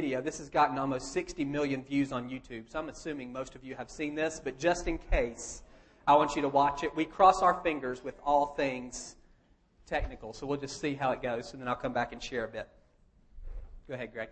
video. This has gotten almost 60 million views on YouTube, so I'm assuming most of you have seen this, but just in case, I want you to watch it. We cross our fingers with all things technical, so we'll just see how it goes, and then I'll come back and share a bit. Go ahead, Greg.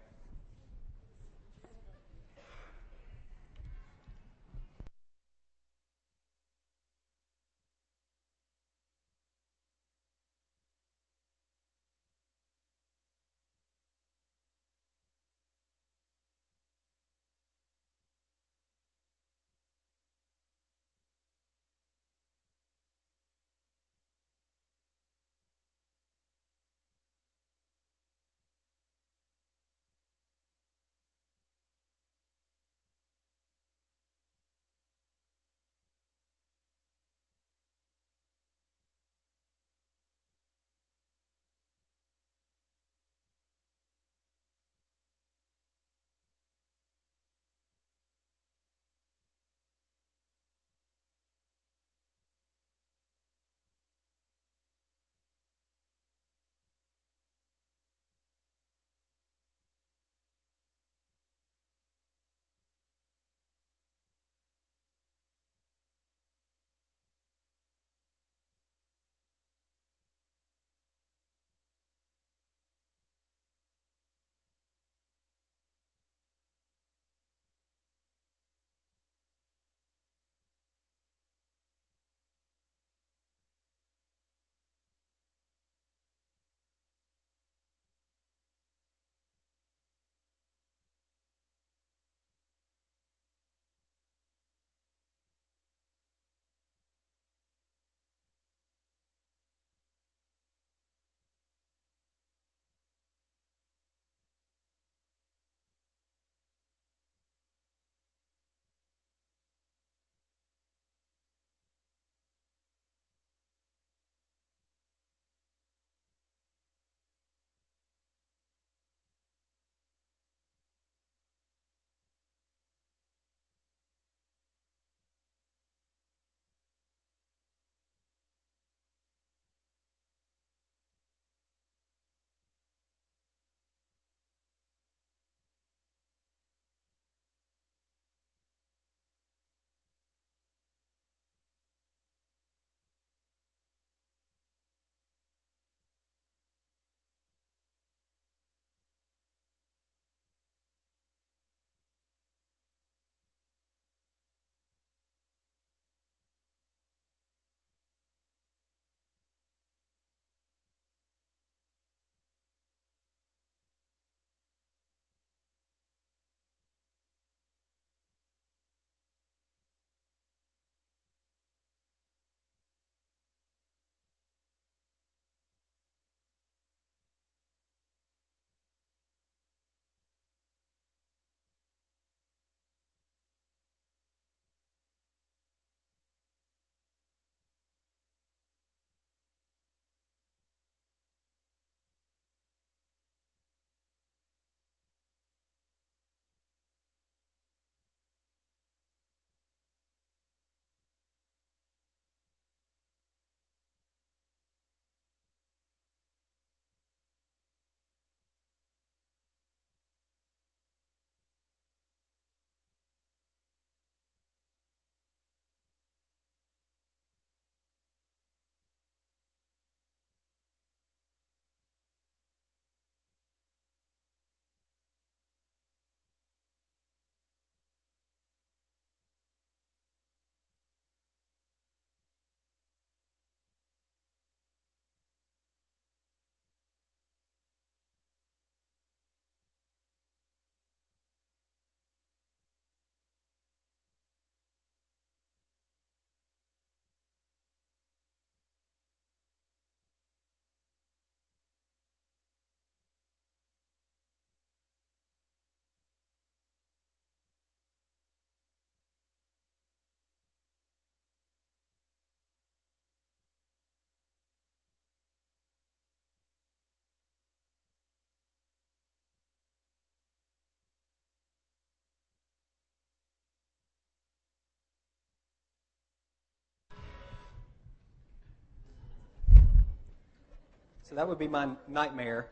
So that would be my nightmare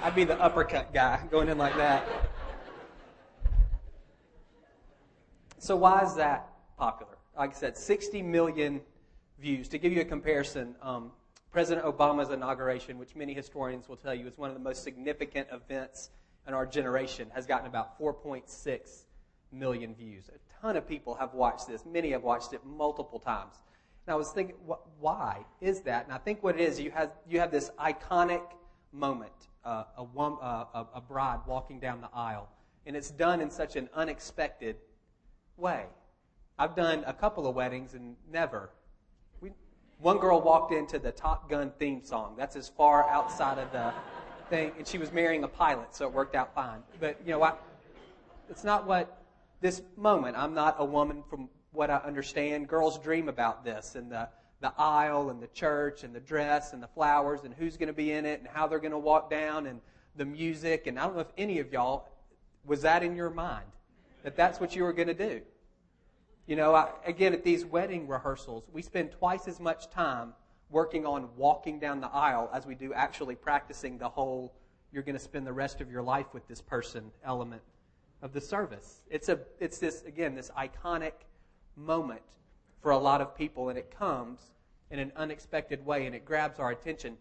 I'd be the uppercut guy going in like that. So why is that popular? Like I said, 60 million views. To give you a comparison, um, President Obama's inauguration, which many historians will tell you is one of the most significant events in our generation, has gotten about 4.6 million views. A ton of people have watched this. Many have watched it multiple times. And I was thinking, why is that? And I think what it is, you have, you have this iconic moment, uh, a, uh, a bride walking down the aisle, and it's done in such an unexpected way. I've done a couple of weddings and never. We, one girl walked into the Top Gun theme song. That's as far outside of the thing, and she was marrying a pilot, so it worked out fine. But you know, I, it's not what this moment. I'm not a woman from what I understand. Girls dream about this and the the aisle and the church and the dress and the flowers and who's going to be in it and how they're going to walk down and the music. And I don't know if any of y'all was that in your mind that that's what you were going to do. You know, I, again, at these wedding rehearsals, we spend twice as much time working on walking down the aisle as we do actually practicing the whole you're going to spend the rest of your life with this person element of the service. It's a it's this again this iconic moment for a lot of people, and it comes in an unexpected way, and it grabs our attention.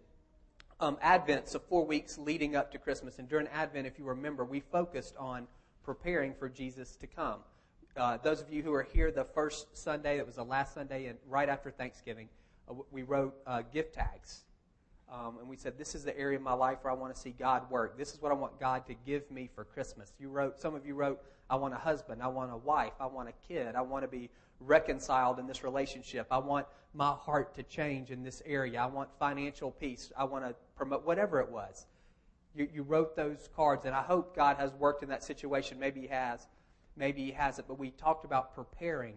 Um, Advent, so four weeks leading up to Christmas, and during Advent, if you remember, we focused on preparing for Jesus to come. Uh, those of you who are here the first Sunday, that was the last Sunday, and right after Thanksgiving, uh, we wrote uh, gift tags. Um, and we said, This is the area of my life where I want to see God work. This is what I want God to give me for Christmas. You wrote, some of you wrote, I want a husband, I want a wife, I want a kid, I want to be reconciled in this relationship. I want my heart to change in this area. I want financial peace. I want to promote whatever it was. You, you wrote those cards, and I hope God has worked in that situation. Maybe He has, maybe He hasn't. But we talked about preparing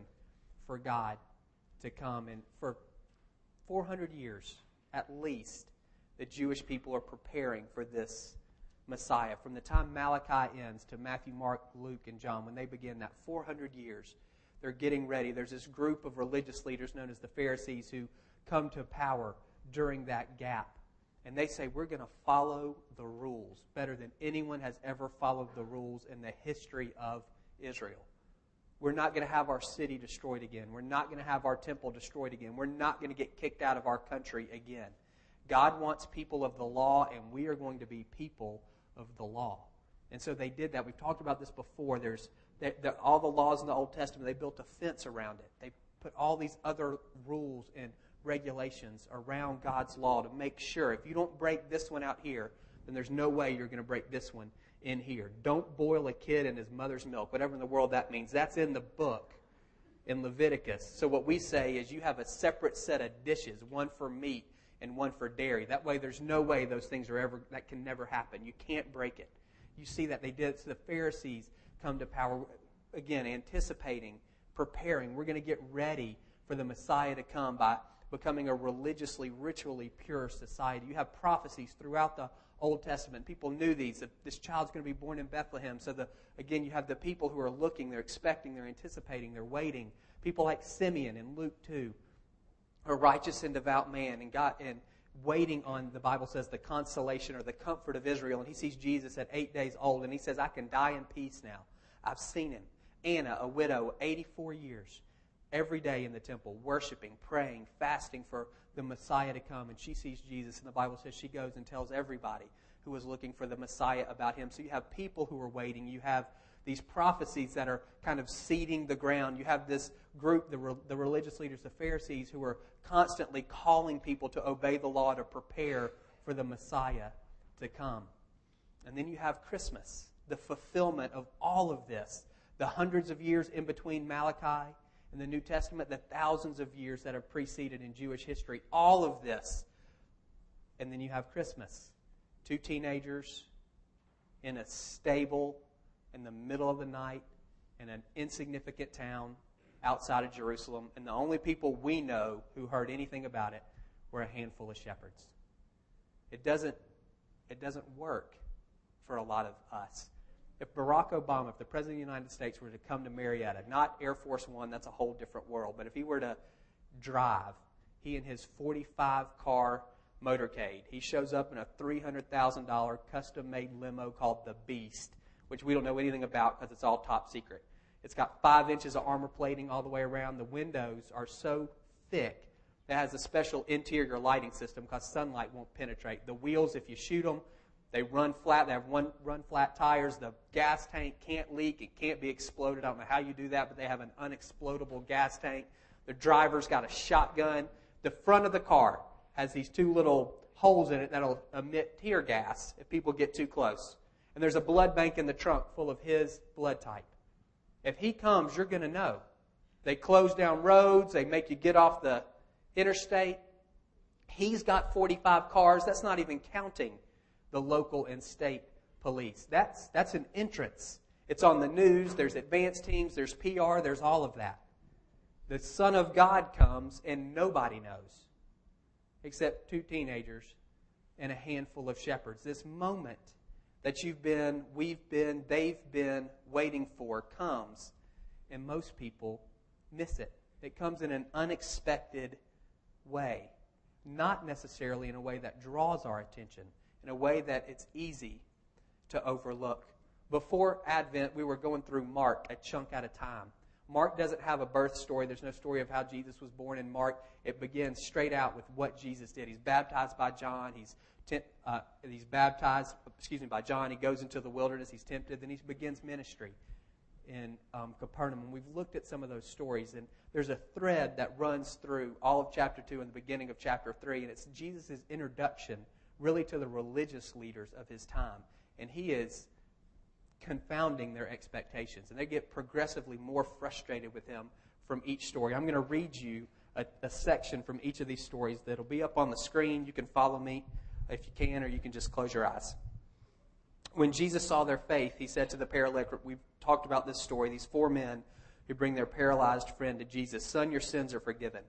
for God to come. And for 400 years, at least, the Jewish people are preparing for this Messiah. From the time Malachi ends to Matthew, Mark, Luke, and John, when they begin that 400 years, they're getting ready. There's this group of religious leaders known as the Pharisees who come to power during that gap. And they say, We're going to follow the rules better than anyone has ever followed the rules in the history of Israel. We're not going to have our city destroyed again. We're not going to have our temple destroyed again. We're not going to get kicked out of our country again. God wants people of the law, and we are going to be people of the law. And so they did that. We've talked about this before. There's they, all the laws in the Old Testament, they built a fence around it. They put all these other rules and regulations around God's law to make sure if you don't break this one out here, then there's no way you're going to break this one in here. Don't boil a kid in his mother's milk, whatever in the world that means. That's in the book in Leviticus. So what we say is you have a separate set of dishes, one for meat and one for dairy. That way there's no way those things are ever that can never happen. You can't break it. You see that they did it to the Pharisees come to power. Again, anticipating, preparing. We're going to get ready for the Messiah to come by becoming a religiously, ritually pure society. You have prophecies throughout the Old Testament. People knew these. This child's going to be born in Bethlehem. So, the, again, you have the people who are looking, they're expecting, they're anticipating, they're waiting. People like Simeon in Luke 2, a righteous and devout man, and God, and waiting on, the Bible says, the consolation or the comfort of Israel. And he sees Jesus at eight days old, and he says, I can die in peace now. I've seen him. Anna, a widow, 84 years, every day in the temple, worshiping, praying, fasting for the Messiah to come. And she sees Jesus, and the Bible says she goes and tells everybody who is looking for the Messiah about him. So you have people who are waiting. You have these prophecies that are kind of seeding the ground. You have this group, the, re- the religious leaders, the Pharisees, who are constantly calling people to obey the law to prepare for the Messiah to come. And then you have Christmas, the fulfillment of all of this. The hundreds of years in between Malachi and the New Testament, the thousands of years that have preceded in Jewish history, all of this. And then you have Christmas. Two teenagers in a stable in the middle of the night in an insignificant town outside of Jerusalem, and the only people we know who heard anything about it were a handful of shepherds. It doesn't, it doesn't work for a lot of us. If Barack Obama, if the President of the United States were to come to Marietta, not Air Force One, that's a whole different world, but if he were to drive, he and his 45 car motorcade. He shows up in a $300,000 custom made limo called the Beast, which we don't know anything about because it's all top secret. It's got five inches of armor plating all the way around. The windows are so thick that has a special interior lighting system because sunlight won't penetrate. The wheels, if you shoot them, they run flat. They have one run flat tires. The gas tank can't leak. It can't be exploded. I don't know how you do that, but they have an unexplodable gas tank. The driver's got a shotgun. The front of the car has these two little holes in it that'll emit tear gas if people get too close. And there's a blood bank in the trunk full of his blood type. If he comes, you're going to know. They close down roads. They make you get off the interstate. He's got 45 cars. That's not even counting the local and state police. That's, that's an entrance. It's on the news. There's advance teams. There's PR. There's all of that. The Son of God comes and nobody knows except two teenagers and a handful of shepherds. This moment that you've been, we've been, they've been waiting for comes, and most people miss it. It comes in an unexpected way, not necessarily in a way that draws our attention, in a way that it's easy to overlook. Before Advent, we were going through Mark a chunk at a time. Mark doesn't have a birth story. There's no story of how Jesus was born in Mark. It begins straight out with what Jesus did. He's baptized by John. He's uh, he's baptized, excuse me, by John. He goes into the wilderness. He's tempted. Then he begins ministry in um, Capernaum. And we've looked at some of those stories, and there's a thread that runs through all of chapter 2 and the beginning of chapter 3, and it's Jesus' introduction really to the religious leaders of his time. And he is confounding their expectations. And they get progressively more frustrated with him from each story. I'm going to read you a, a, section from each of these stories that'll be up on the screen. You can follow me if you can, or you can just close your eyes. When Jesus saw their faith, he said to the paralytic, we've talked about this story, these four men who bring their paralyzed friend to Jesus, Son, your sins are forgiven.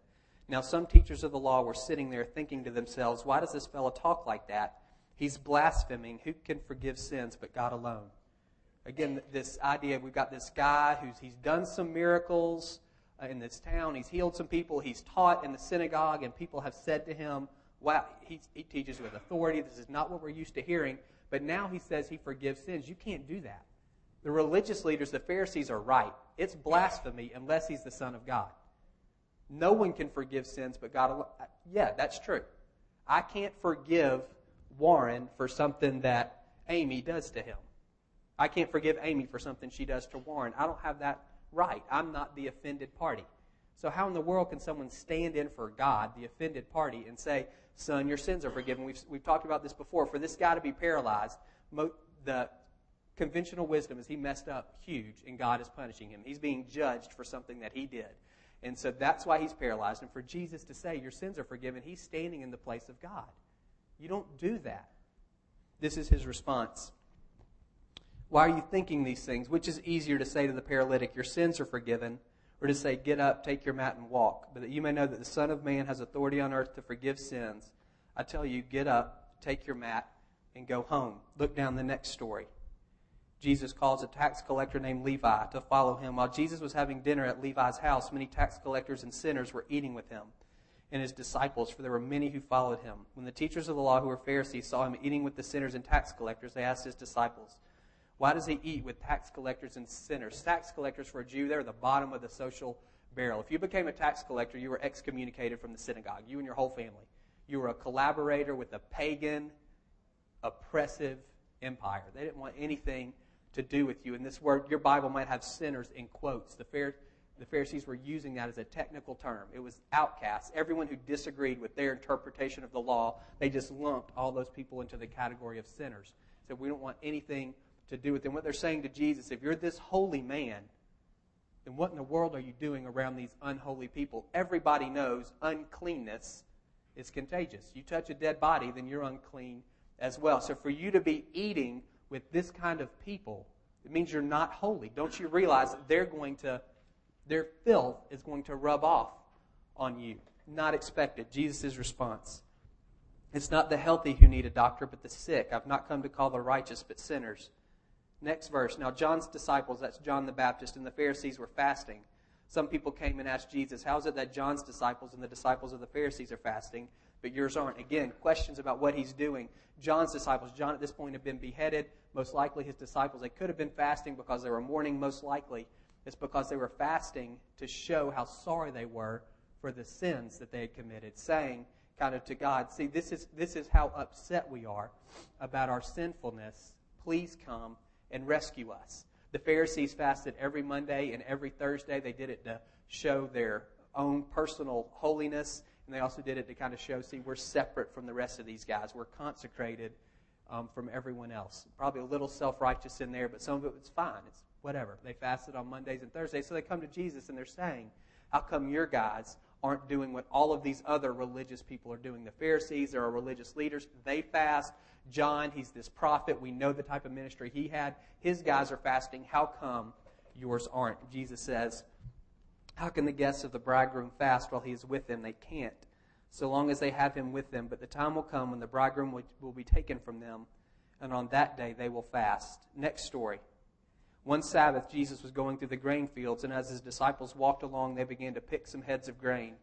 Now, some teachers of the law were sitting there thinking to themselves, Why does this fellow talk like that? He's blaspheming. Who can forgive sins but God alone? Again, this idea we've got this guy who's he's done some miracles uh, in this town. He's healed some people. He's taught in the synagogue, and people have said to him, "Wow, he, he teaches with authority. This is not what we're used to hearing." But now he says he forgives sins. You can't do that. The religious leaders, the Pharisees, are right. It's blasphemy unless he's the Son of God. No one can forgive sins but God. Uh, yeah, that's true. I can't forgive Warren for something that Amy does to him. I can't forgive Amy for something she does to Warren. I don't have that right. I'm not the offended party. So, how in the world can someone stand in for God, the offended party, and say, Son, your sins are forgiven? We've, we've talked about this before. For this guy to be paralyzed, mo- the conventional wisdom is he messed up huge, and God is punishing him. He's being judged for something that he did. And so that's why he's paralyzed. And for Jesus to say, Your sins are forgiven, he's standing in the place of God. You don't do that. This is his response. Why are you thinking these things? Which is easier to say to the paralytic, Your sins are forgiven, or to say, Get up, take your mat, and walk? But that you may know that the Son of Man has authority on earth to forgive sins. I tell you, get up, take your mat, and go home. Look down the next story. Jesus calls a tax collector named Levi to follow him. While Jesus was having dinner at Levi's house, many tax collectors and sinners were eating with him and his disciples, for there were many who followed him. When the teachers of the law, who were Pharisees, saw him eating with the sinners and tax collectors, they asked his disciples, why does he eat with tax collectors and sinners? Tax collectors for a Jew, they're the bottom of the social barrel. If you became a tax collector, you were excommunicated from the synagogue, you and your whole family. You were a collaborator with a pagan, oppressive empire. They didn't want anything to do with you. And this word, your Bible might have sinners in quotes. The, the Pharisees were using that as a technical term. It was outcasts. Everyone who disagreed with their interpretation of the law, they just lumped all those people into the category of sinners. So we don't want anything to do with them. What they're saying to Jesus, if you're this holy man, then what in the world are you doing around these unholy people? Everybody knows uncleanness is contagious. You touch a dead body, then you're unclean as well. So for you to be eating with this kind of people, it means you're not holy. Don't you realize that they're going to, their filth is going to rub off on you? Not expected. Jesus' response. It's not the healthy who need a doctor, but the sick. I've not come to call the righteous, but sinners. Next verse. Now, John's disciples, that's John the Baptist, and the Pharisees were fasting. Some people came and asked Jesus, How is it that John's disciples and the disciples of the Pharisees are fasting, but yours aren't. Again, questions about what he's doing. John's disciples, John at this point had been beheaded. Most likely his disciples, they could have been fasting because they were mourning. Most likely it's because they were fasting to show how sorry they were for the sins that they had committed, saying kind of to God, see, this is, this is how upset we are about our sinfulness. Please come and rescue us. The Pharisees fasted every Monday and every Thursday. They did it to show their own personal holiness, and they also did it to kind of show, see, we're separate from the rest of these guys. We're consecrated um, from everyone else. Probably a little self righteous in there, but some of it was fine. It's whatever. They fasted on Mondays and Thursdays, so they come to Jesus and they're saying, How come your guys aren't doing what all of these other religious people are doing? The Pharisees there are religious leaders. They fast. John, he's this prophet. We know the type of ministry he had. His guys are fasting. How come yours aren't? Jesus says, How can the guests of the bridegroom fast while he is with them? They can't, so long as they have him with them. But the time will come when the bridegroom will, will be taken from them, and on that day they will fast. Next story. One Sabbath, Jesus was going through the grain fields, and as his disciples walked along, they began to pick some heads of grain.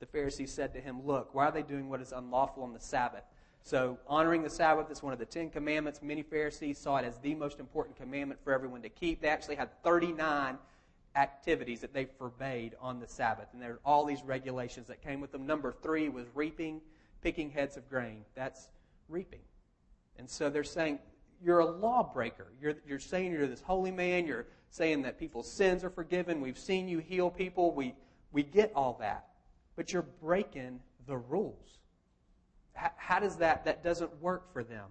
The Pharisees said to him, Look, why are they doing what is unlawful on the Sabbath? So, honoring the Sabbath is one of the Ten Commandments. Many Pharisees saw it as the most important commandment for everyone to keep. They actually had 39 activities that they forbade on the Sabbath. And there are all these regulations that came with them. Number three was reaping, picking heads of grain. That's reaping. And so they're saying, you're a lawbreaker. You're, you're saying you're this holy man. You're saying that people's sins are forgiven. We've seen you heal people. We, we get all that. But you're breaking the rules. How, does that, that doesn't work for them?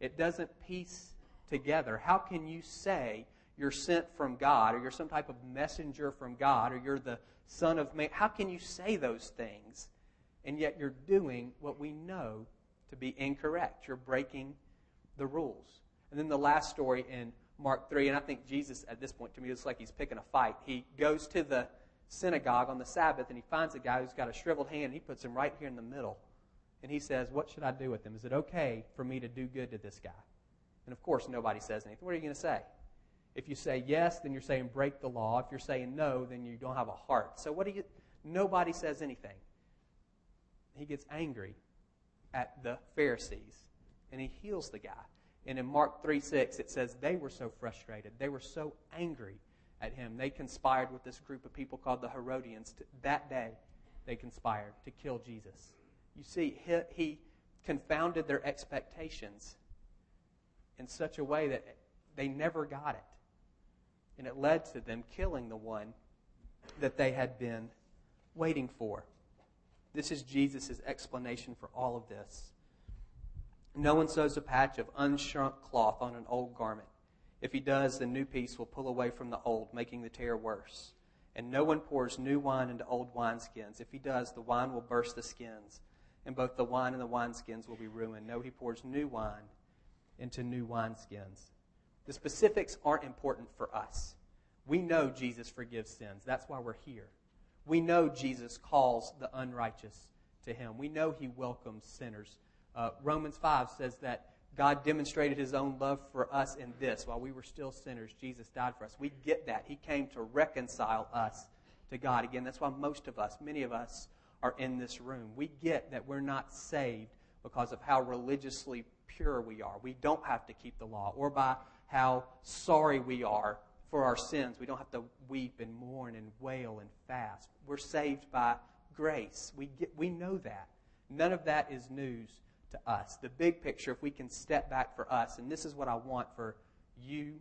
It doesn't piece together. How can you say you're sent from God or you're some type of messenger from God or you're the son of man? How can you say those things and yet you're doing what we know to be incorrect? You're breaking the rules. And then the last story in Mark 3, and I think Jesus at this point to me looks like he's picking a fight. He goes to the synagogue on the Sabbath and he finds a guy who's got a shriveled hand and he puts him right here in the middle. And he says, What should I do with him? Is it okay for me to do good to this guy? And of course, nobody says anything. What are you going to say? If you say yes, then you're saying break the law. If you're saying no, then you don't have a heart. So what do you nobody says anything. He gets angry at the Pharisees and he heals the guy. And in Mark 3 6, it says they were so frustrated. They were so angry at him. They conspired with this group of people called the Herodians. To, that day, they conspired to kill Jesus. You see, he, he confounded their expectations in such a way that they never got it. And it led to them killing the one that they had been waiting for. This is Jesus' explanation for all of this. No one sews a patch of unshrunk cloth on an old garment. If he does, the new piece will pull away from the old, making the tear worse. And no one pours new wine into old wineskins. If he does, the wine will burst the skins, and both the wine and the wineskins will be ruined. No, he pours new wine into new wineskins. The specifics aren't important for us. We know Jesus forgives sins. That's why we're here. We know Jesus calls the unrighteous to him. We know he welcomes sinners uh, Romans 5 says that God demonstrated his own love for us in this. While we were still sinners, Jesus died for us. We get that. He came to reconcile us to God. Again, that's why most of us, many of us, are in this room. We get that we're not saved because of how religiously pure we are. We don't have to keep the law, or by how sorry we are for our sins. We don't have to weep and mourn and wail and fast. We're saved by grace. We, get, we know that. None of that is news to us. The big picture, if we can step back for us, and this is what I want for you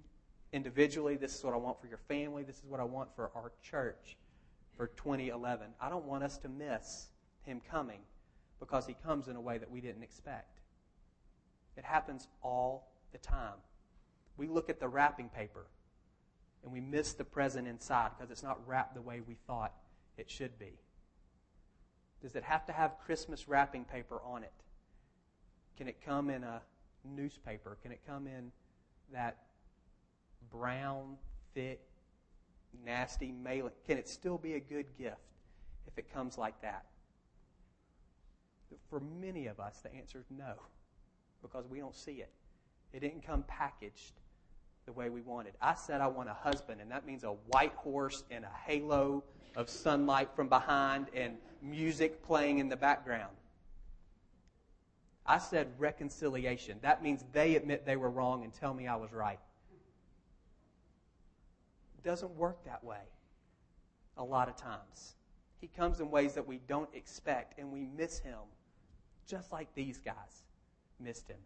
individually, this is what I want for your family, this is what I want for our church for 2011. I don't want us to miss Him coming because He comes in a way that we didn't expect. It happens all the time. We look at the wrapping paper and we miss the present inside because it's not wrapped the way we thought it should be. Does it have to have Christmas wrapping paper on it? Can it come in a newspaper? Can it come in that brown, thick, nasty mailing? Can it still be a good gift if it comes like that? For many of us, the answer is no, because we don't see it. It didn't come packaged the way we wanted. I said I want a husband, and that means a white horse and a halo of sunlight from behind and music playing in the background. I said reconciliation. That means they admit they were wrong and tell me I was right. Doesn't work that way a lot of times. He comes in ways that we don't expect, and we miss him, just like these guys missed him.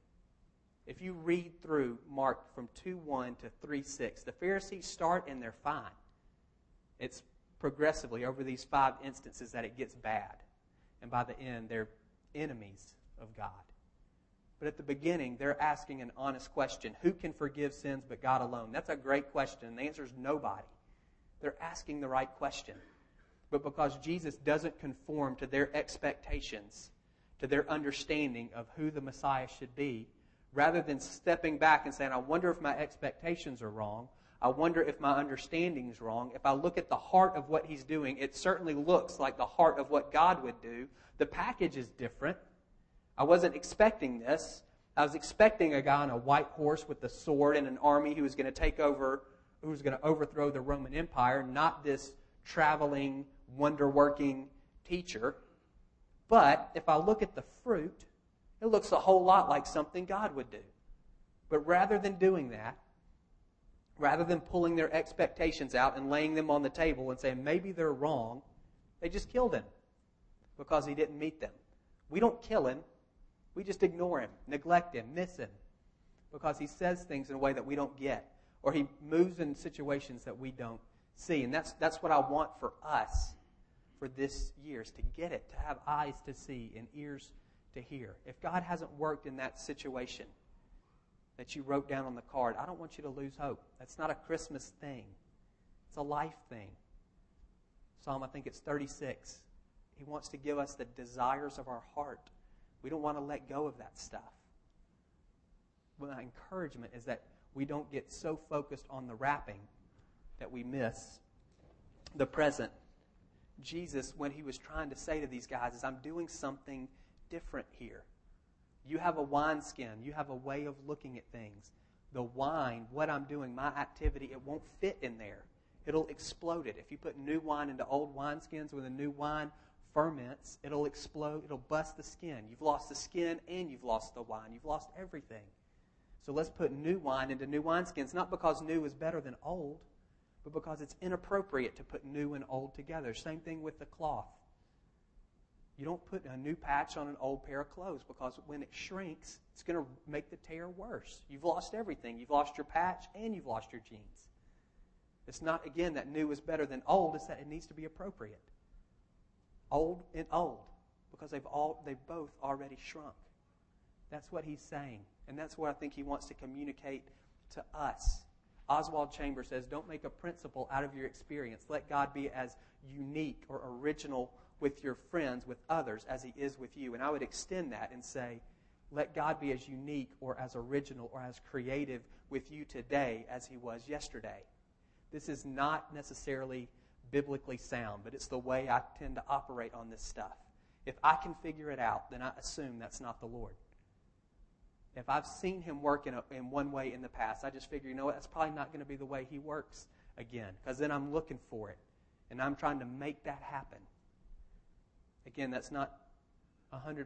If you read through Mark from 2 1 to 3 6, the Pharisees start and they're fine. It's progressively over these five instances that it gets bad. And by the end, they're enemies of God. But at the beginning, they're asking an honest question Who can forgive sins but God alone? That's a great question. The answer is nobody. They're asking the right question. But because Jesus doesn't conform to their expectations, to their understanding of who the Messiah should be, rather than stepping back and saying, I wonder if my expectations are wrong, I wonder if my understanding is wrong. If I look at the heart of what he's doing, it certainly looks like the heart of what God would do. The package is different. I wasn't expecting this. I was expecting a guy on a white horse with a sword and an army who was going to take over, who was going to overthrow the Roman Empire, not this traveling, wonder working teacher. But if I look at the fruit, it looks a whole lot like something God would do. But rather than doing that, rather than pulling their expectations out and laying them on the table and saying maybe they're wrong, they just killed him because he didn't meet them. We don't kill him, we just ignore him, neglect him, miss him because he says things in a way that we don't get or he moves in situations that we don't see. And that's, that's what I want for us for this year is to get it, to have eyes to see and ears to hear. If God hasn't worked in that situation, that you wrote down on the card. I don't want you to lose hope. That's not a Christmas thing, it's a life thing. Psalm, I think it's 36. He wants to give us the desires of our heart. We don't want to let go of that stuff. My encouragement is that we don't get so focused on the wrapping that we miss the present. Jesus, when he was trying to say to these guys, is I'm doing something different here. You have a wineskin. You have a way of looking at things. The wine, what I'm doing, my activity, it won't fit in there. It'll explode it. If you put new wine into old wineskins with the new wine ferments, it'll explode. It'll bust the skin. You've lost the skin and you've lost the wine. You've lost everything. So let's put new wine into new wineskins, not because new is better than old, but because it's inappropriate to put new and old together. Same thing with the cloth. You don't put a new patch on an old pair of clothes because when it shrinks, it's going to make the tear worse. You've lost everything. You've lost your patch and you've lost your jeans. It's not, again, that new is better than old, it's that it needs to be appropriate. Old and old because they've, all, they've both already shrunk. That's what he's saying. And that's what I think he wants to communicate to us. Oswald Chambers says, Don't make a principle out of your experience. Let God be as unique or original with your friends, with others, as He is with you. And I would extend that and say, let God be as unique or as original or as creative with you today as He was yesterday. This is not necessarily biblically sound, but it's the way I tend to operate on this stuff. If I can figure it out, then I assume that's not the Lord. If I've seen Him work in, a, in one way in the past, I just figure, you know what, that's probably not going to be the way He works again, because then I'm looking for it, and I'm trying to make that happen. Again, that's not 100%,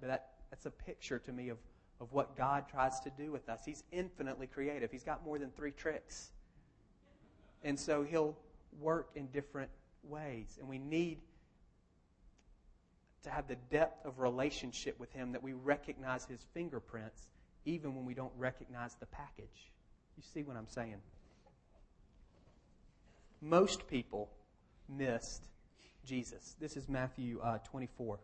but that, that's a picture to me of, of what God tries to do with us. He's infinitely creative, He's got more than three tricks. And so He'll work in different ways. And we need to have the depth of relationship with Him that we recognize His fingerprints even when we don't recognize the package. You see what I'm saying? Most people missed Jesus. This is Matthew uh, 24,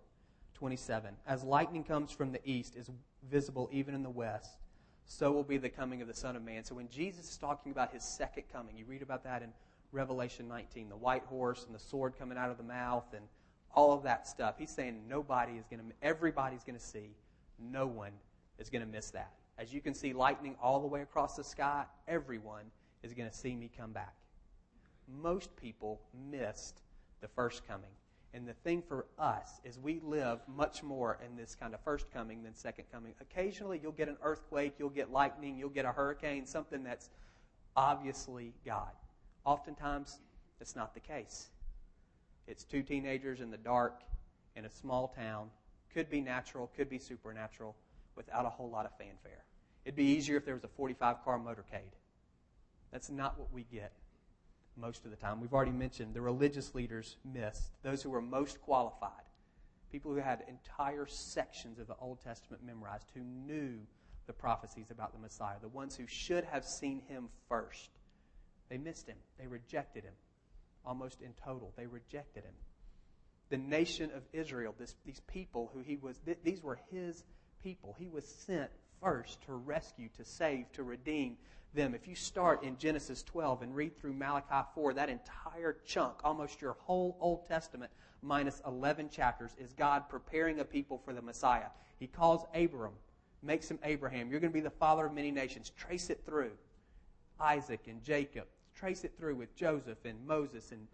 27. As lightning comes from the east, is visible even in the west, so will be the coming of the Son of Man. So when Jesus is talking about his second coming, you read about that in Revelation 19, the white horse and the sword coming out of the mouth and all of that stuff. He's saying nobody is going to, everybody's going to see. No one is going to miss that. As you can see lightning all the way across the sky, everyone is going to see me come back. Most people missed the first coming. And the thing for us is we live much more in this kind of first coming than second coming. Occasionally you'll get an earthquake, you'll get lightning, you'll get a hurricane, something that's obviously God. Oftentimes, it's not the case. It's two teenagers in the dark in a small town Could be natural, could be supernatural, without a whole lot of fanfare. It'd be easier if there was a 45 car motorcade. That's not what we get most of the time. We've already mentioned the religious leaders missed, those who were most qualified, people who had entire sections of the Old Testament memorized, who knew the prophecies about the Messiah, the ones who should have seen him first. They missed him. They rejected him almost in total. They rejected him. The nation of Israel, this, these people who he was, th- these were his people. He was sent first to rescue, to save, to redeem them. If you start in Genesis 12 and read through Malachi 4, that entire chunk, almost your whole Old Testament, minus 11 chapters, is God preparing a people for the Messiah. He calls Abram, makes him Abraham. You're going to be the father of many nations. Trace it through. Isaac and Jacob. Trace it through with Joseph and Moses and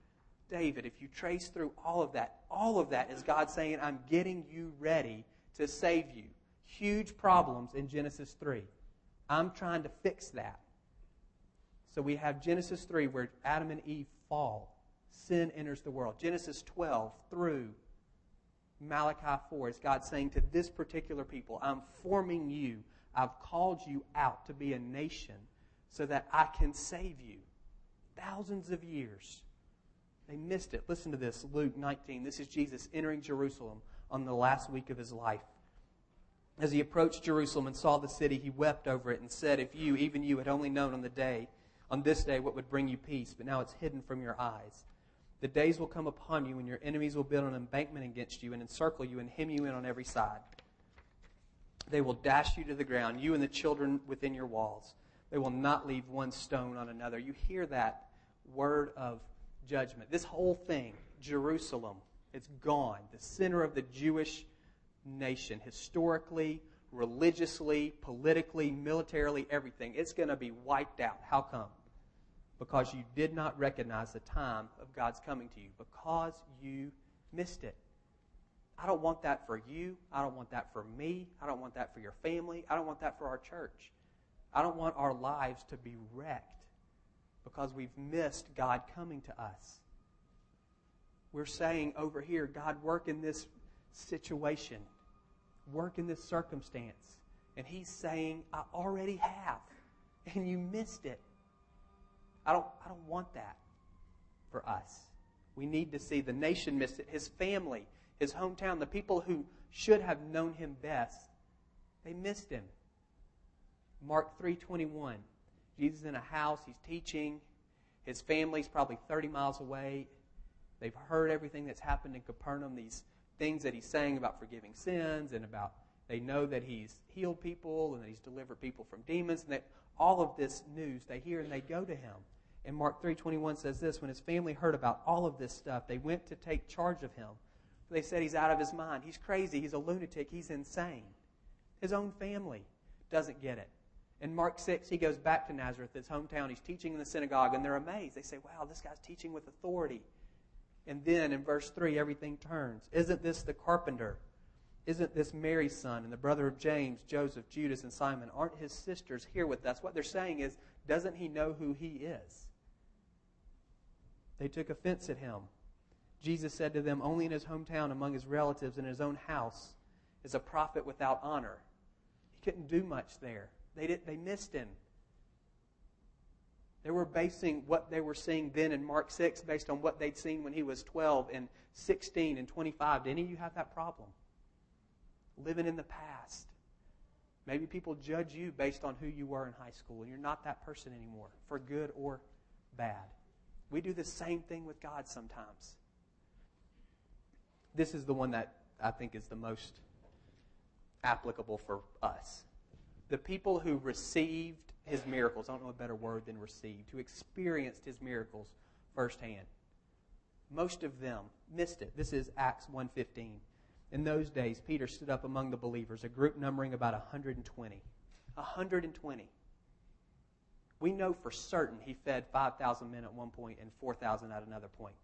David. If you trace through all of that, all of that is God saying, I'm getting you ready to save you. Huge problems in Genesis 3. I'm trying to fix that. So we have Genesis 3 where Adam and Eve fall. Sin enters the world. Genesis 12 through Malachi 4 is God saying to this particular people, I'm forming you. I've called you out to be a nation so that I can save you. Thousands of years. They missed it. Listen to this Luke 19. This is Jesus entering Jerusalem on the last week of his life. As he approached Jerusalem and saw the city, he wept over it and said, If you, even you, had only known on the day, on this day, what would bring you peace, but now it's hidden from your eyes. The days will come upon you when your enemies will build an embankment against you and encircle you and hem you in on every side. They will dash you to the ground, you and the children within your walls. They will not leave one stone on another. You hear that word of judgment. This whole thing, Jerusalem, it's gone. The center of the Jewish nation, historically, religiously, politically, militarily, everything. It's going to be wiped out. How come? because you did not recognize the time of God's coming to you, because you missed it. I don't want that for you. I don't want that for me. I don't want that for your family. I don't want that for our church. I don't want our lives to be wrecked because we've missed God coming to us. We're saying over here, God, work in this situation, work in this circumstance. And He's saying, I already have. And you missed it. I don't, I don't want that for us. We need to see the nation miss it, his family, his hometown, the people who should have known him best. They missed him. Mark 3:21. Jesus in a house, he's teaching. His family's probably 30 miles away. They've heard everything that's happened in Capernaum, these things that he's saying about forgiving sins and about they know that he's healed people and that he's delivered people from demons and that all of this news they hear and they go to him. And Mark 3:21 says this, when his family heard about all of this stuff, they went to take charge of him. They said he's out of his mind. He's crazy. He's a lunatic. He's insane. His own family doesn't get it. In Mark 6, he goes back to Nazareth, his hometown. He's teaching in the synagogue, and they're amazed. They say, Wow, this guy's teaching with authority. And then in verse 3, everything turns. Isn't this the carpenter? Isn't this Mary's son and the brother of James, Joseph, Judas, and Simon? Aren't his sisters here with us? What they're saying is, doesn't he know who he is? They took offense at him. Jesus said to them, Only in his hometown, among his relatives, in his own house, is a prophet without honor. He couldn't do much there. They, did, they missed him. They were basing what they were seeing then in Mark 6 based on what they'd seen when he was 12 and 16 and 25. Did any of you have that problem? Living in the past. Maybe people judge you based on who you were in high school, and you're not that person anymore, for good or bad. We do the same thing with God sometimes. This is the one that I think is the most applicable for us. The people who received his miracles, I don't know a better word than received, who experienced his miracles firsthand. Most of them missed it. This is Acts 1:15. In those days, Peter stood up among the believers, a group numbering about 120. 120. We know for certain he fed 5,000 men at one point and 4,000 at another point.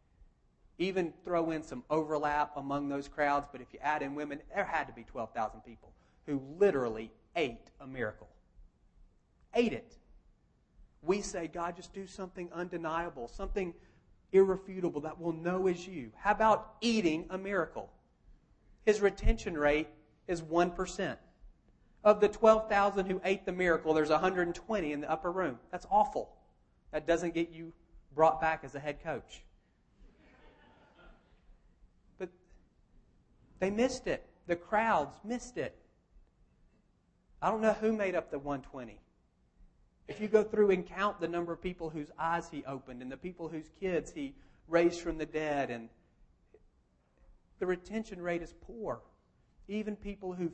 Even throw in some overlap among those crowds, but if you add in women, there had to be 12,000 people who literally ate a miracle. Ate it. We say, God, just do something undeniable, something irrefutable that we'll know is you. How about eating a miracle? his retention rate is 1%. Of the 12,000 who ate the miracle, there's 120 in the upper room. That's awful. That doesn't get you brought back as a head coach. But they missed it. The crowds missed it. I don't know who made up the 120. If you go through and count the number of people whose eyes he opened and the people whose kids he raised from the dead, and the retention rate is poor. Even people who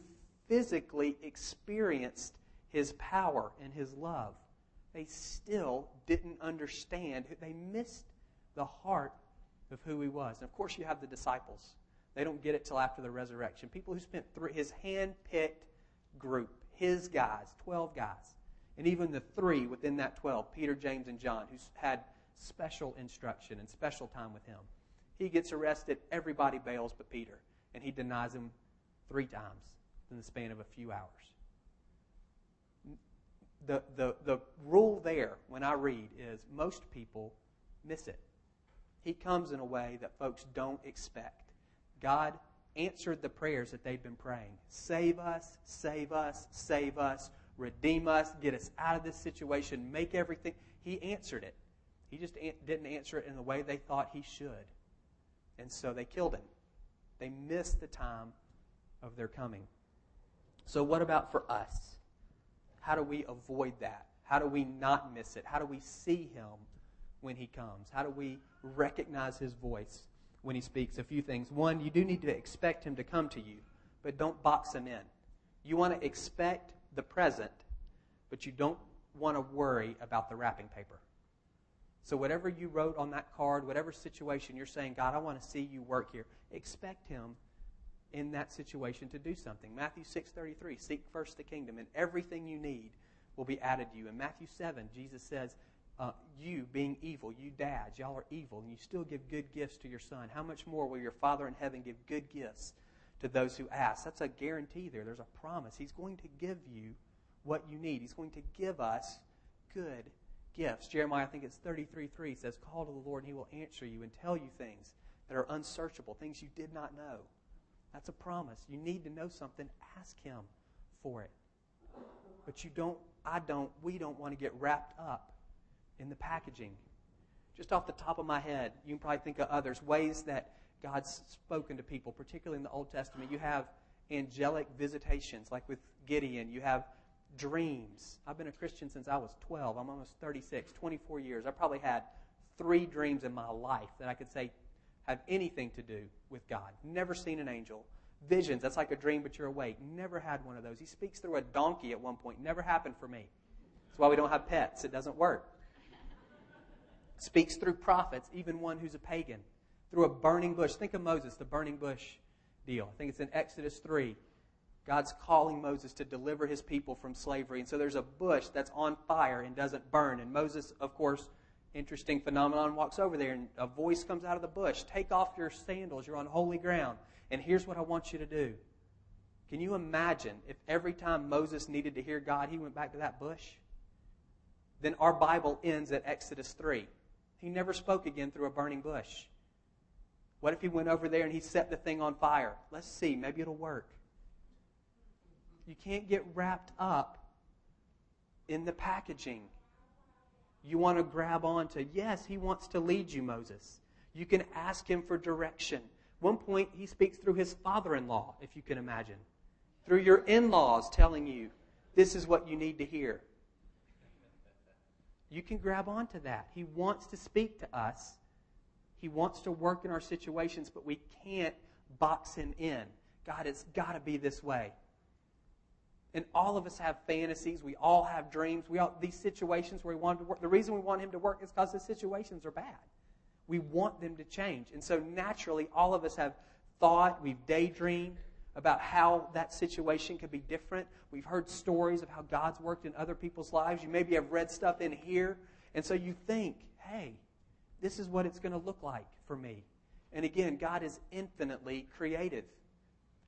physically experienced his power and his love, they still didn't understand. They missed the heart of who he was. And of course, you have the disciples. They don't get it till after the resurrection. People who spent three, his hand picked group, his guys, 12 guys. And even the three within that 12, Peter, James, and John, who had special instruction and special time with him. He gets arrested, everybody bails but Peter, and he denies him three times in the span of a few hours. The, the, the rule there, when I read, is most people miss it. He comes in a way that folks don't expect. God answered the prayers that they've been praying Save us, save us, save us, redeem us, get us out of this situation, make everything. He answered it. He just didn't answer it in the way they thought he should. And so they killed him. They missed the time of their coming. So, what about for us? How do we avoid that? How do we not miss it? How do we see him when he comes? How do we recognize his voice when he speaks? A few things. One, you do need to expect him to come to you, but don't box him in. You want to expect the present, but you don't want to worry about the wrapping paper. So, whatever you wrote on that card, whatever situation you're saying, God, I want to see you work here, expect him in that situation to do something. Matthew 6:33, seek first the kingdom and everything you need will be added to you. In Matthew 7, Jesus says, uh, you being evil, you dads, y'all are evil, and you still give good gifts to your son. How much more will your Father in heaven give good gifts to those who ask? That's a guarantee there. There's a promise. He's going to give you what you need. He's going to give us good gifts. Jeremiah, I think it's 33 3 says, Call to the Lord, and he will answer you and tell you things that are unsearchable, things you did not know. That's a promise. You need to know something, ask him for it. But you don't, I don't, we don't want to get wrapped up in the packaging. Just off the top of my head, you can probably think of others, ways that God's spoken to people, particularly in the Old Testament. You have angelic visitations, like with Gideon. You have dreams. I've been a Christian since I was 12. I'm almost 36, 24 years. I probably had three dreams in my life that I could say have anything to do with God. Never seen an angel. Visions, that's like a dream, but you're awake. Never had one of those. He speaks through a donkey at one point. Never happened for me. That's why we don't have pets. It doesn't work. Speaks through prophets, even one who's a pagan. Through a burning bush. Think of Moses, the burning bush deal. I think it's in Exodus 3. God's calling Moses to deliver his people from slavery. And so there's a bush that's on fire and doesn't burn. And Moses, of course, interesting phenomenon, walks over there and a voice comes out of the bush Take off your sandals, you're on holy ground. And here's what I want you to do. Can you imagine if every time Moses needed to hear God, he went back to that bush? Then our Bible ends at Exodus 3. He never spoke again through a burning bush. What if he went over there and he set the thing on fire? Let's see, maybe it'll work. You can't get wrapped up in the packaging. You want to grab onto, yes, he wants to lead you, Moses. You can ask him for direction. One point, he speaks through his father in law, if you can imagine, through your in laws telling you, this is what you need to hear. You can grab onto that. He wants to speak to us. He wants to work in our situations, but we can't box him in. God, it's got to be this way. And all of us have fantasies. We all have dreams. We all these situations where we want to work. The reason we want him to work is because the situations are bad. We want them to change. And so naturally, all of us have thought, we've daydreamed about how that situation could be different. We've heard stories of how God's worked in other people's lives. You maybe have read stuff in here. And so you think, hey, this is what it's going to look like for me. And again, God is infinitely creative.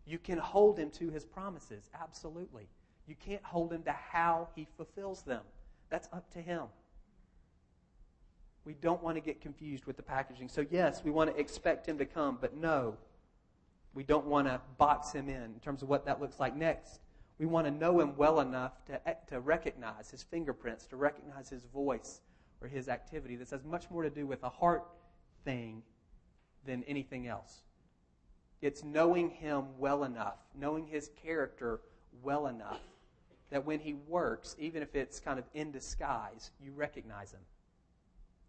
You can hold him to his promises, absolutely. You can't hold him to how he fulfills them. That's up to him. We don't want to get confused with the packaging. So, yes, we want to expect him to come, but no. We don't want to box him in in terms of what that looks like next. We want to know him well enough to, to recognize his fingerprints, to recognize his voice or his activity. This has much more to do with a heart thing than anything else. It's knowing him well enough, knowing his character well enough that when he works, even if it's kind of in disguise, you recognize him.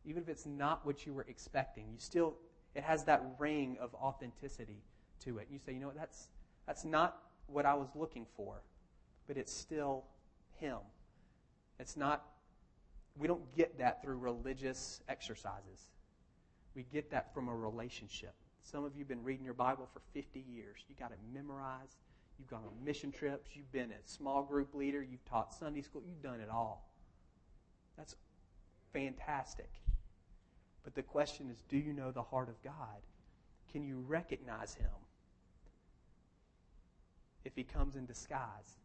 Even if it's not what you were expecting, you still it has that ring of authenticity to it. You say, you know what, that's that's not what I was looking for, but it's still him. It's not we don't get that through religious exercises. We get that from a relationship. Some of you have been reading your Bible for 50 years. You've got it memorized. You've gone on mission trips. You've been a small group leader. You've taught Sunday school. You've done it all. That's fantastic. But the question is do you know the heart of God? Can you recognize him if he comes in disguise,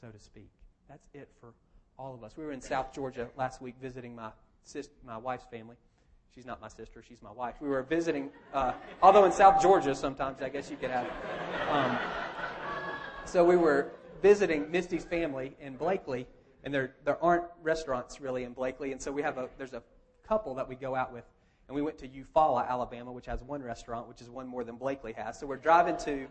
so to speak? That's it for all of us. We were in South Georgia last week visiting my, sister, my wife's family. She's not my sister, she's my wife. We were visiting, uh, although in South Georgia sometimes I guess you could have. Um, so we were visiting Misty's family in Blakely, and there, there aren't restaurants really in Blakely, and so we have a, there's a couple that we go out with. And we went to Eufaula, Alabama, which has one restaurant, which is one more than Blakely has. So we're driving to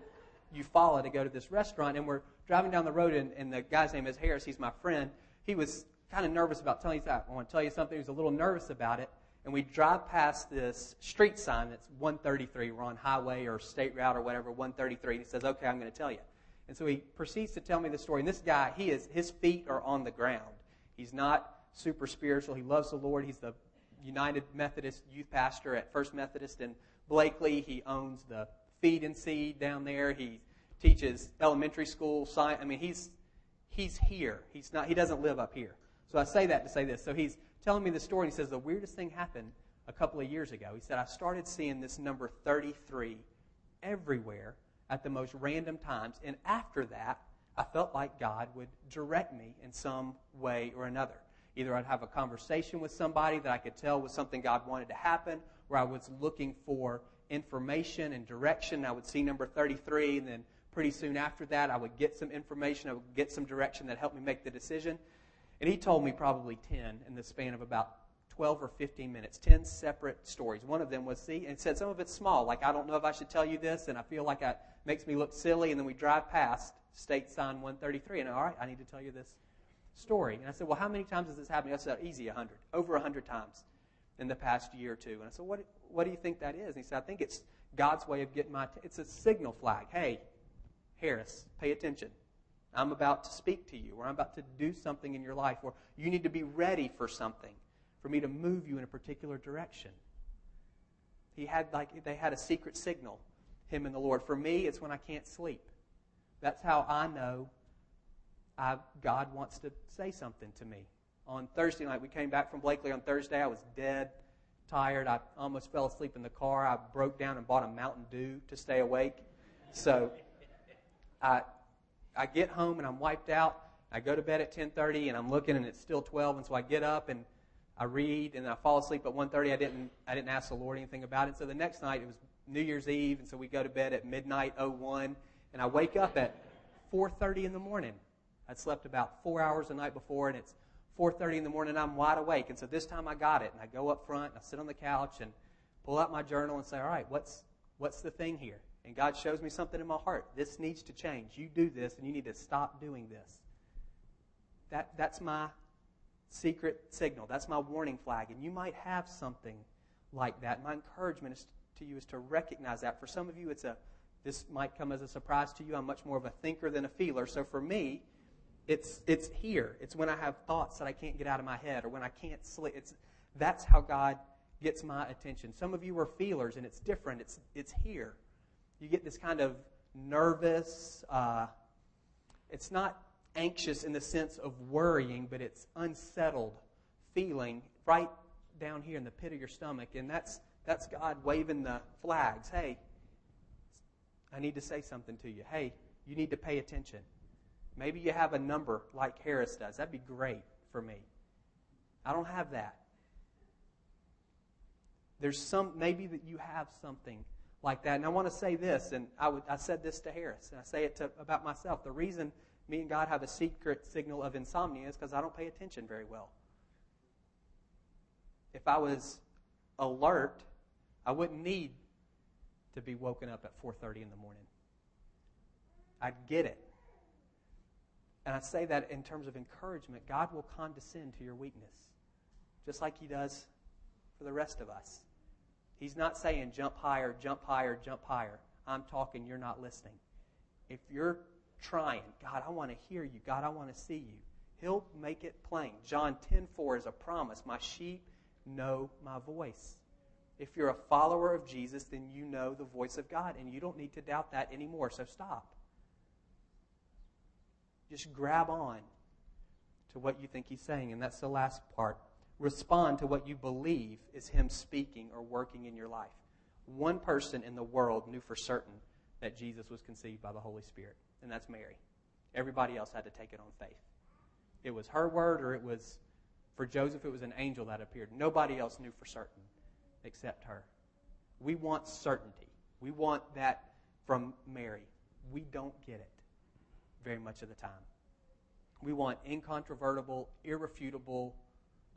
Eufaula to go to this restaurant, and we're driving down the road, and, and the guy's name is Harris. He's my friend. He was kind of nervous about telling you that. I want to tell you something. He was a little nervous about it and we drive past this street sign that's 133. We're on highway or state route or whatever, 133. And he says, "Okay, I'm going to tell you." And so he proceeds to tell me the story. And this guy, he is his feet are on the ground. He's not super spiritual. He loves the Lord. He's the United Methodist youth pastor at First Methodist in Blakely. He owns the Feed and Seed down there. He teaches elementary school science. I mean, he's he's here. He's not. He doesn't live up here. So I say that to say this. So he's telling me the story. And He says the weirdest thing happened a couple of years ago. He said I started seeing this number 33 everywhere at the most random times, and after that, I felt like God would direct me in some way or another. Either I'd have a conversation with somebody that I could tell was something God wanted to happen, or I was looking for information and direction. I would see number 33, and then pretty soon after that, I would get some information, I would get some direction that helped me make the decision. And he told me probably 10 in the span of about 12 or 15 minutes, 10 separate stories. One of them was, see, and said some of it's small, like I don't know if I should tell you this, and I feel like it makes me look silly. And then we drive past state sign 133, and all right, I need to tell you this story. And I said, well, how many times has this happened? I said, easy, 100, over 100 times in the past year or two. And I said, what, what do you think that is? And he said, I think it's God's way of getting my, t- it's a signal flag. Hey, Harris, pay attention. I'm about to speak to you, or I'm about to do something in your life, or you need to be ready for something, for me to move you in a particular direction. He had like they had a secret signal, him and the Lord. For me, it's when I can't sleep. That's how I know I, God wants to say something to me. On Thursday night, we came back from Blakely on Thursday. I was dead, tired. I almost fell asleep in the car. I broke down and bought a Mountain Dew to stay awake. So I I get home and I'm wiped out. I go to bed at 10:30 and I'm looking and it's still 12, and so I get up and I read and I fall asleep at 1:30. I didn't I didn't ask the Lord anything about it. So the next night it was New Year's Eve, and so we go to bed at midnight 01, and I wake up at 4:30 in the morning. I'd slept about four hours the night before, and it's 4:30 in the morning. I'm wide awake, and so this time I got it, and I go up front and I sit on the couch and pull out my journal and say, "All right, what's what's the thing here?" and God shows me something in my heart. This needs to change. You do this, and you need to stop doing this. That, that's my secret signal. That's my warning flag. And you might have something like that. My encouragement is, to you is to recognize that. For some of you, it's a this might come as a surprise to you. I'm much more of a thinker than a feeler. So for me, it's it's here. It's when I have thoughts that I can't get out of my head, or when I can't sleep. It's that's how God gets my attention. Some of you are feelers, and it's different. It's it's here you get this kind of nervous, uh, it's not anxious in the sense of worrying, but it's unsettled feeling right down here in the pit of your stomach. And that's, that's God waving the flags. Hey, I need to say something to you. Hey, you need to pay attention. Maybe you have a number like Harris does. That'd be great for me. I don't have that. There's some, maybe that you have something like that. And I want to say this, and I, would, I said this to Harris, and I say it to, about myself. The reason me and God have a secret signal of insomnia is because I don't pay attention very well. If I was alert, I wouldn't need to be woken up at 4:30 in the morning. I'd get it. And I say that in terms of encouragement. God will condescend to your weakness, just like He does for the rest of us. He's not saying jump higher, jump higher, jump higher. I'm talking, you're not listening. If you're trying, God, I want to hear you. God, I want to see you. He'll make it plain. John 10:4 is a promise. My sheep know my voice. If you're a follower of Jesus, then you know the voice of God, and you don't need to doubt that anymore. So stop. Just grab on to what you think he's saying, and that's the last part. Respond to what you believe is him speaking or working in your life. One person in the world knew for certain that Jesus was conceived by the Holy Spirit, and that's Mary. Everybody else had to take it on faith. It was her word, or it was, for Joseph, it was an angel that appeared. Nobody else knew for certain except her. We want certainty. We want that from Mary. We don't get it very much of the time. We want incontrovertible, irrefutable,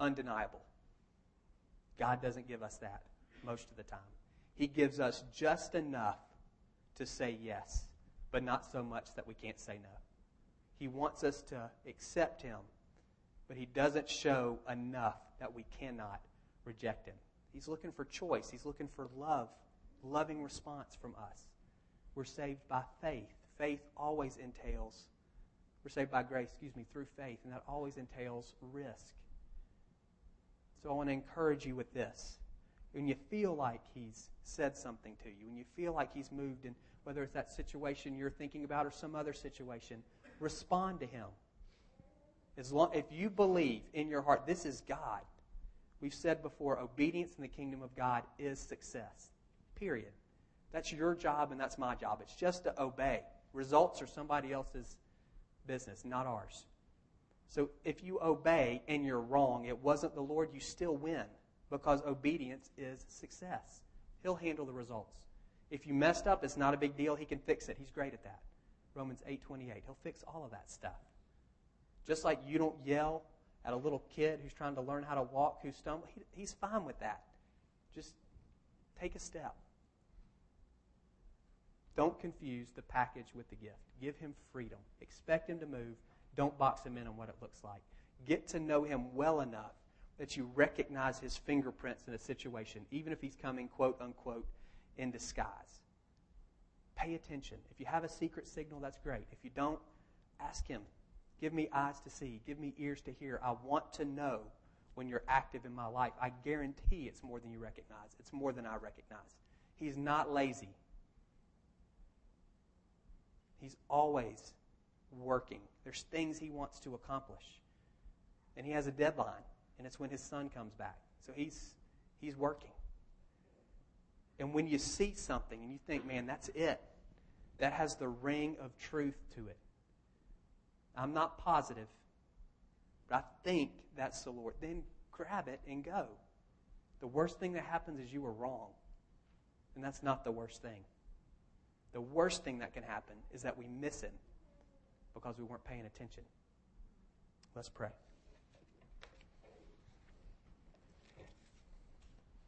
undeniable. God doesn't give us that most of the time. He gives us just enough to say yes, but not so much that we can't say no. He wants us to accept Him, but He doesn't show enough that we cannot reject Him. He's looking for choice, He's looking for love, loving response from us. We're saved by faith. Faith always entails, we're saved by grace, excuse me, through faith, and that always entails risk. So I want to encourage you with this. When you feel like He's said something to you, when you feel like He's moved and whether it's that situation you're thinking about or some other situation, respond to Him. As long, if you believe in your heart, this is God, we've said before, obedience in the kingdom of God is success. Period. That's your job and that's my job. It's just to obey. Results are somebody else's business, not ours. So if you obey and you're wrong, it wasn't the Lord, you still win because obedience is success. He'll handle the results. If you messed up, it's not a big deal. He can fix it. He's great at that. Romans 8:28. He'll fix all of that stuff. Just like you don't yell at a little kid who's trying to learn how to walk, who stumbles, he, he's fine with that. Just take a step. Don't confuse the package with the gift. Give him freedom. Expect him to move. Don't box him in on what it looks like. Get to know him well enough that you recognize his fingerprints in a situation, even if he's coming, quote unquote, in disguise. Pay attention. If you have a secret signal, that's great. If you don't, ask him. Give me eyes to see. Give me ears to hear. I want to know when you're active in my life. I guarantee it's more than you recognize. It's more than I recognize. He's not lazy. He's always working. There's things he wants to accomplish. And he has a deadline, and it's when his son comes back. So he's he's working. And when you see something and you think, man, that's it, that has the ring of truth to it. I'm not positive, but I think that's the Lord. Then grab it and go. The worst thing that happens is you were wrong. And that's not the worst thing. The worst thing that can happen is that we miss Him because we weren't paying attention. Let's pray.